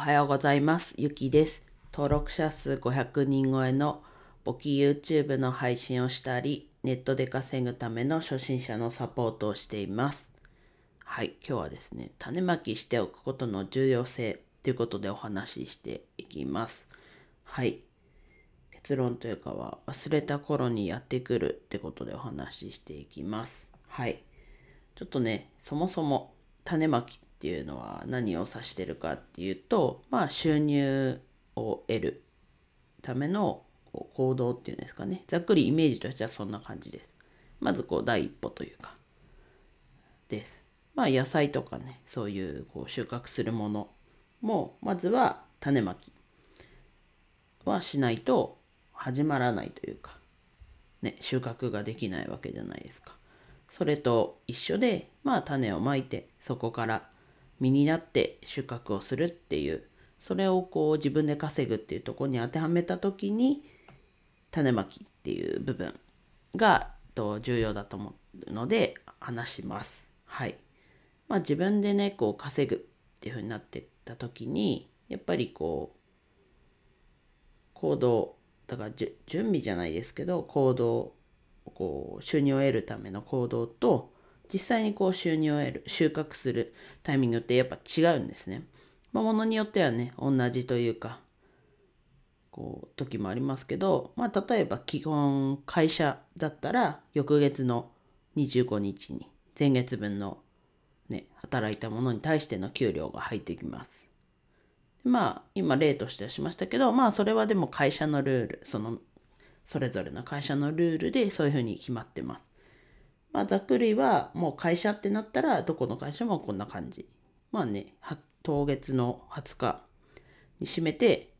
はようございます。ゆきです。登録者数500人超えの簿記 YouTube の配信をしたり、ネットで稼ぐための初心者のサポートをしています。はい、今日はですね、種まきしておくことの重要性ということでお話ししていきます。はい。結論というかは忘れた頃にやってくるってことでお話ししていきます。はい。ちょっとね、そもそも種まきっていうのは何を指してるかっていうと、まあ収入を得るための行動っていうんですかね。ざっくりイメージとしてはそんな感じです。まずこう第一歩というか、です。まあ野菜とかね、そういうこう収穫するものも、まずは種まきはしないと始まらないというか、ね、収穫ができないわけじゃないですか。それと一緒で、まあ種をまいて、そこから実になって収穫をするっていう、それをこう自分で稼ぐっていうところに当てはめたときに、種まきっていう部分がと重要だと思うので話します。はい。まあ自分でね、こう稼ぐっていうふうになってったときに、やっぱりこう、行動、だからじ準備じゃないですけど、行動、こう収入を得るための行動と、実際にこう収入を得る、収穫するタイミングってやっぱ違うんですね。まあ、ものによってはね、同じというか、こう、時もありますけど、まあ、例えば基本会社だったら、翌月の25日に前月分のね、働いたものに対しての給料が入ってきます。まあ、今例としてはしましたけど、まあ、それはでも会社のルール、その、それぞれの会社のルールでそういうふうに決まってます。まあ、ざっくりはもう会社ってなったらどこの会社もこんな感じ。まあね、当月の20日に締めて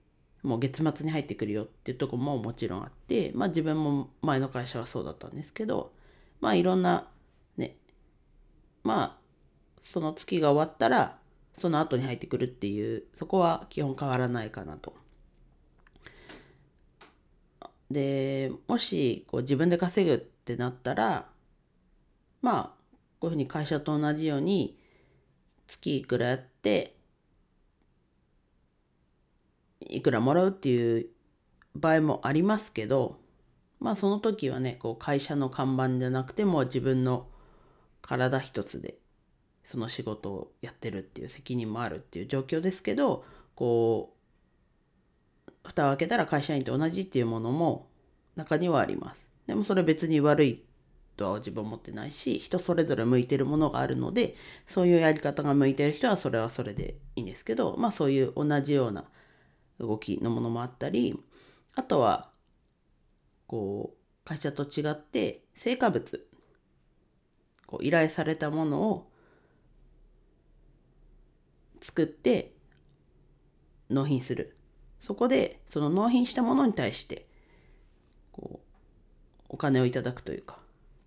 もう月末に入ってくるよっていうとこももちろんあって、まあ自分も前の会社はそうだったんですけど、まあいろんなね、まあその月が終わったらその後に入ってくるっていう、そこは基本変わらないかなと。で、もしこう自分で稼ぐってなったら、まあ、こういうふうに会社と同じように、月いくらやって、いくらもらうっていう場合もありますけど、まあその時はね、こう会社の看板じゃなくても自分の体一つでその仕事をやってるっていう責任もあるっていう状況ですけど、こう、蓋を開けたら会社員と同じっていうものも中にはあります。でもそれ別に悪いとは自分は思ってないし人それぞれ向いてるものがあるのでそういうやり方が向いてる人はそれはそれでいいんですけどまあそういう同じような動きのものもあったりあとはこう会社と違って成果物こう依頼されたものを作って納品する。そこでその納品したものに対してこうお金をいただくというか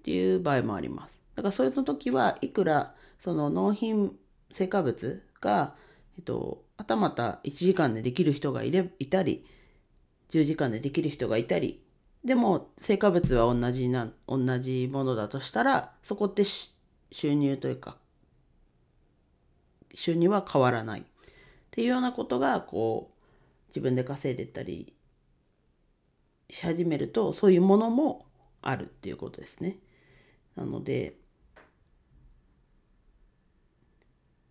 っていう場合もあります。だからそういう時はいくらその納品成果物が、えっと、はたまた1時間でできる人がいれいたり10時間でできる人がいたりでも成果物は同じな同じものだとしたらそこって収入というか収入は変わらないっていうようなことがこう自分で稼いでったりし始めるとそういうものもあるっていうことですね。なので、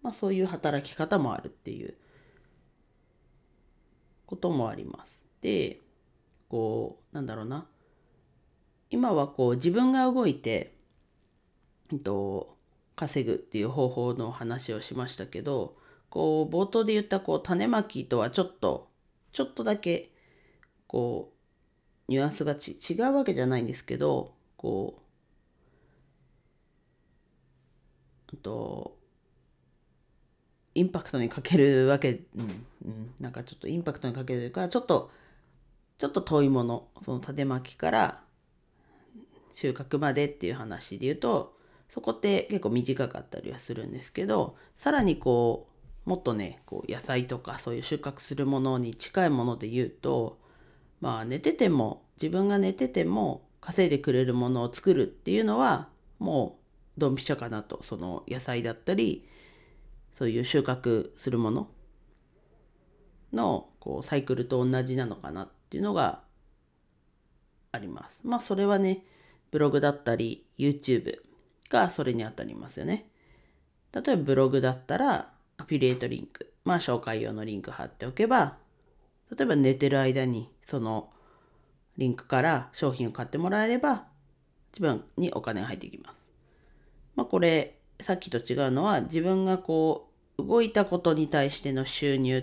まあそういう働き方もあるっていうこともあります。で、こう、なんだろうな。今はこう自分が動いて、えっと、稼ぐっていう方法の話をしましたけど、こう冒頭で言ったこう種まきとはちょっと、ちょっとだけこうニュアンスがち違うわけじゃないんですけどこうとインパクトにかけるわけ、うん。うん、なんかちょっとインパクトにかけるというかちょっとちょっと遠いもの。その種まきから収穫までっていう話で言うとそこって結構短かったりはするんですけどさらにこうもっとねこう野菜とかそういう収穫するものに近いもので言うとまあ寝てても自分が寝てても稼いでくれるものを作るっていうのはもうドンピシャかなとその野菜だったりそういう収穫するもののこうサイクルと同じなのかなっていうのがあります。まあそれはね、ブログだったり YouTube がそれにあたりますよね。例えばブログだったらアフィリエイトリンク、まあ紹介用のリンク貼っておけば、例えば寝てる間にそのリンクから商品を買ってもらえれば自分にお金が入ってきます。まあこれさっきと違うのは自分がこう動いたことに対しての収入っ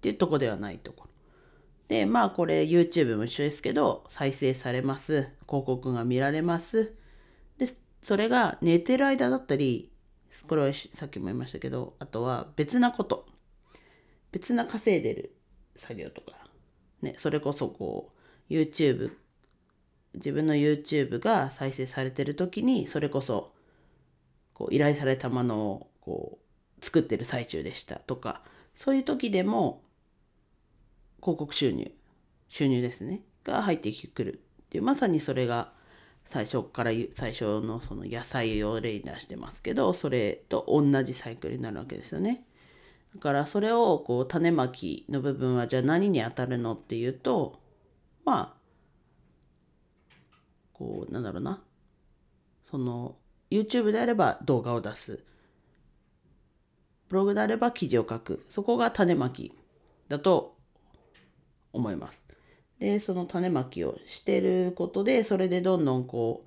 ていうとこではないところ。で、まあこれ YouTube も一緒ですけど、再生されます。広告が見られます。で、それが寝てる間だったり、これはさっきも言いましたけど、あとは別なこと。別な稼いでる作業とか。ね、それこそこう、YouTube、自分の YouTube が再生されてる時に、それこそ、こう依頼されたものをこう作ってる最中でしたとか、そういう時でも広告収入、収入ですね、が入ってくるっていう、まさにそれが最初から最初のその野菜を例に出してますけど、それと同じサイクルになるわけですよね。だからそれをこう種まきの部分はじゃあ何に当たるのっていうと、まあ、こうなんだろうな。その YouTube であれば動画を出す。ブログであれば記事を書く。そこが種まきだと思います。で、その種まきをしてることで、それでどんどんこ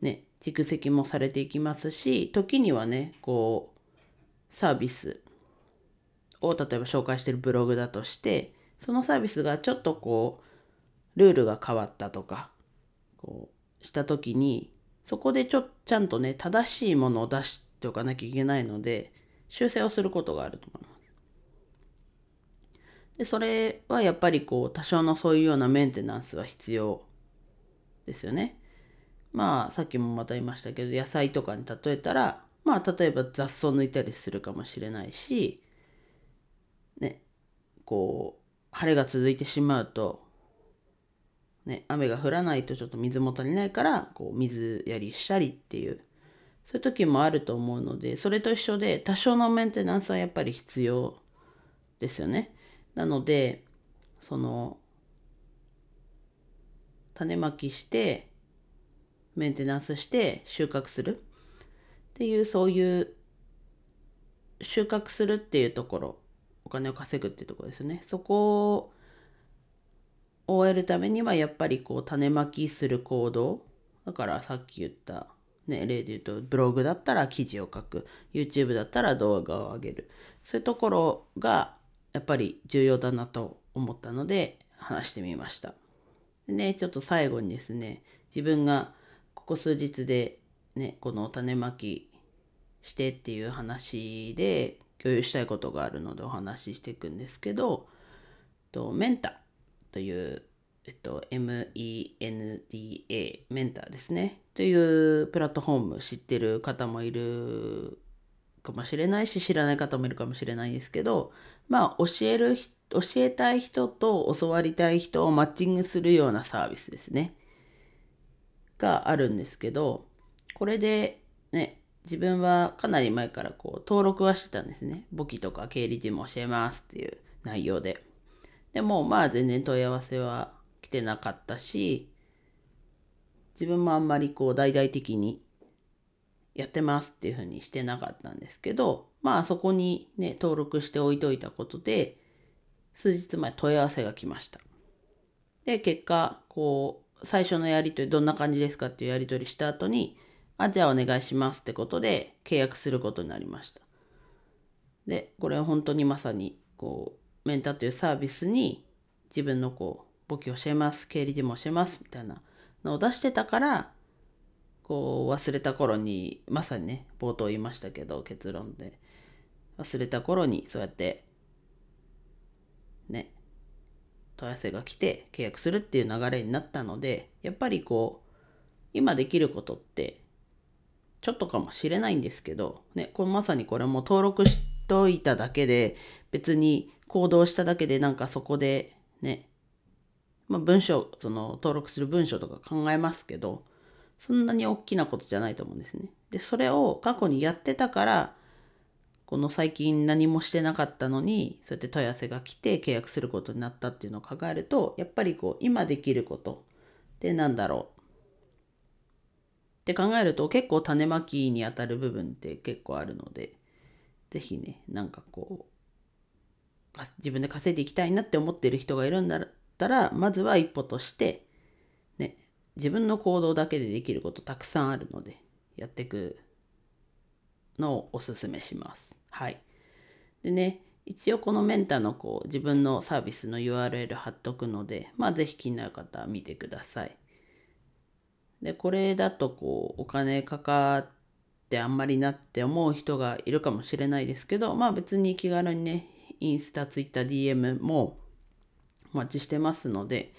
う、ね、蓄積もされていきますし、時にはね、こう、サービスを例えば紹介してるブログだとして、そのサービスがちょっとこう、ルールが変わったとか、こう、した時に、そこでちょっ、ちゃんとね、正しいものを出しておかなきゃいけないので、修正をすることがあると思います。で、それはやっぱりこう、多少のそういうようなメンテナンスは必要ですよね。まあ、さっきもまた言いましたけど、野菜とかに例えたら、まあ、例えば雑草抜いたりするかもしれないし、ね、こう、晴れが続いてしまうと、ね、雨が降らないとちょっと水も足りないから、こう、水やりしたりっていう、そういう時もあると思うので、それと一緒で、多少のメンテナンスはやっぱり必要ですよね。なので、その、種まきして、メンテナンスして収穫するっていう、そういう収穫するっていうところ、お金を稼ぐっていうところですよね。そこを終えるためには、やっぱりこう、種まきする行動。だからさっき言った、ね、例で言うと、ブログだったら記事を書く。YouTube だったら動画を上げる。そういうところがやっぱり重要だなと思ったので話してみました。でね、ちょっと最後にですね、自分がここ数日でね、この種まきしてっていう話で共有したいことがあるのでお話ししていくんですけど、とメンタという、えっと、MENDA、メンターですね、というプラットフォーム知ってる方もいるかもしれないし、知らない方もいるかもしれないですけど、まあ、教える、教えたい人と教わりたい人をマッチングするようなサービスですね。があるんですけど、これでね、自分はかなり前からこう登録はしてたんですね。簿記とか経理でも教えますっていう内容で。でもまあ全然問い合わせは来てなかったし、自分もあんまりこう大々的にやってますっていうふうにしてなかったんですけど、まあそこにね、登録しておいといたことで、数日前問い合わせが来ました。で、結果、こう、最初のやりとりどんな感じですかっていうやりとりした後に、あ、じゃあお願いしますってことで契約することになりました。で、これは本当にまさに、こう、メンターというサービスに自分のこう、簿記教えます、経理でも教えますみたいなのを出してたから、こう忘れた頃にまさにね冒頭言いましたけど結論で忘れた頃にそうやってね問い合わせが来て契約するっていう流れになったのでやっぱりこう今できることってちょっとかもしれないんですけどねこれまさにこれも登録しといただけで別に行動しただけでなんかそこでねまあ文章その登録する文章とか考えますけどそんなに大きなことじゃないと思うんですね。で、それを過去にやってたから、この最近何もしてなかったのにそうやって問い合わせが来て契約することになったっていうのを考えるとやっぱりこう今できることってなんだろうって考えると結構種まきにあたる部分って結構あるので是非ねなんかこう自分で稼いでいきたいなって思ってる人がいるんだったらまずは一歩としてね自分の行動だけでできることたくさんあるのでやっていくのをおすすめします。はい。でね、一応このメンターのこう自分のサービスの URL 貼っとくので、まあ是非気になる方は見てください。で、これだとこうお金かかってあんまりなって思う人がいるかもしれないですけど、まあ別に気軽にね、インスタ、ツイッター、DM もお待ちしてますので、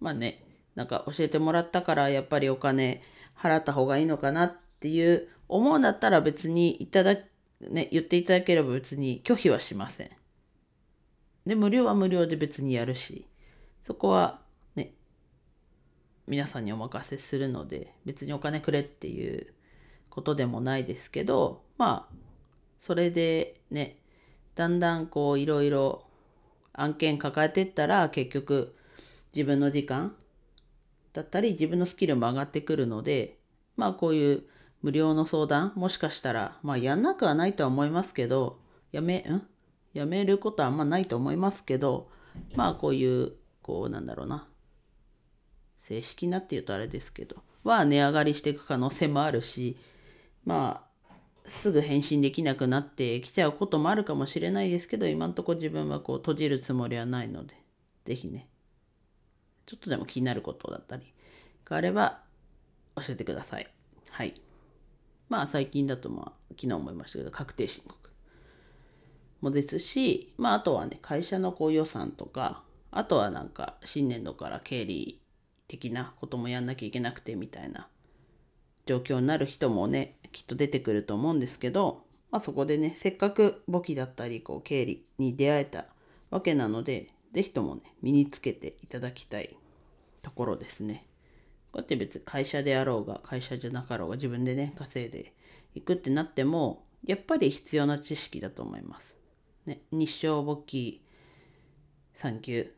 まあね、なんか教えてもらったからやっぱりお金払った方がいいのかなっていう思うんだったら別にいただ、ね、言っていただければ別に拒否はしません。で、無料は無料で別にやるし、そこはね、皆さんにお任せするので、別にお金くれっていうことでもないですけど、まあ、それでね、だんだんこういろいろ案件抱えてったら結局自分の時間だったり自分のスキルも上がってくるのでまあこういう無料の相談もしかしたらまあやんなくはないとは思いますけどやめん？やめることはあんまないと思いますけどまあこういうこうなんだろうな正式なっていうとあれですけどは値上がりしていく可能性もあるしまあすぐ返信できなくなってきちゃうこともあるかもしれないですけど今んとこ自分はこう閉じるつもりはないので是非ねちょっとでも気になることだったりがあれば教えてください。はい。まあ最近だとまあ昨日思いましたけど確定申告もですし、まああとはね会社のこう予算とかあとはなんか新年度から経理的なこともやんなきゃいけなくてみたいな状況になる人もねきっと出てくると思うんですけど、まあ、そこでねせっかく簿記だったりこう経理に出会えたわけなので是非ともね身につけていただきたいところですね。こうやって別に会社であろうが会社じゃなかろうが自分でね稼いでいくってなってもやっぱり必要な知識だと思います。ね、日照簿記3級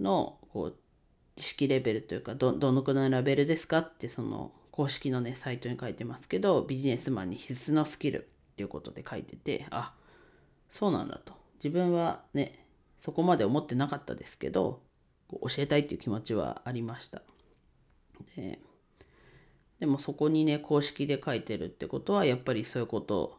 のこう知識レベルというかどのくらいのレベルですかってその公式のねサイトに書いてますけどビジネスマンに必須のスキルっていうことで書いててあそうなんだと自分はねそこまで思ってなかったですけど教えたいっていう気持ちはありました。ででもそこにね公式で書いてるってことはやっぱりそういうこと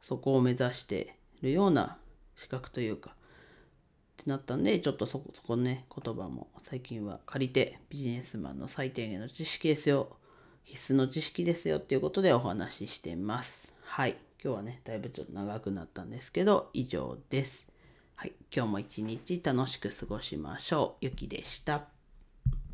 そこを目指してるような資格というかってなったんでちょっとそこそこね言葉も最近は借りてビジネスマンの最低限の知識ですよ必須の知識ですよっていうことでお話ししてます。はい。今日はねだいぶちょっと長くなったんですけど以上です。はい。今日も一日楽しく過ごしましょう。ゆきでした。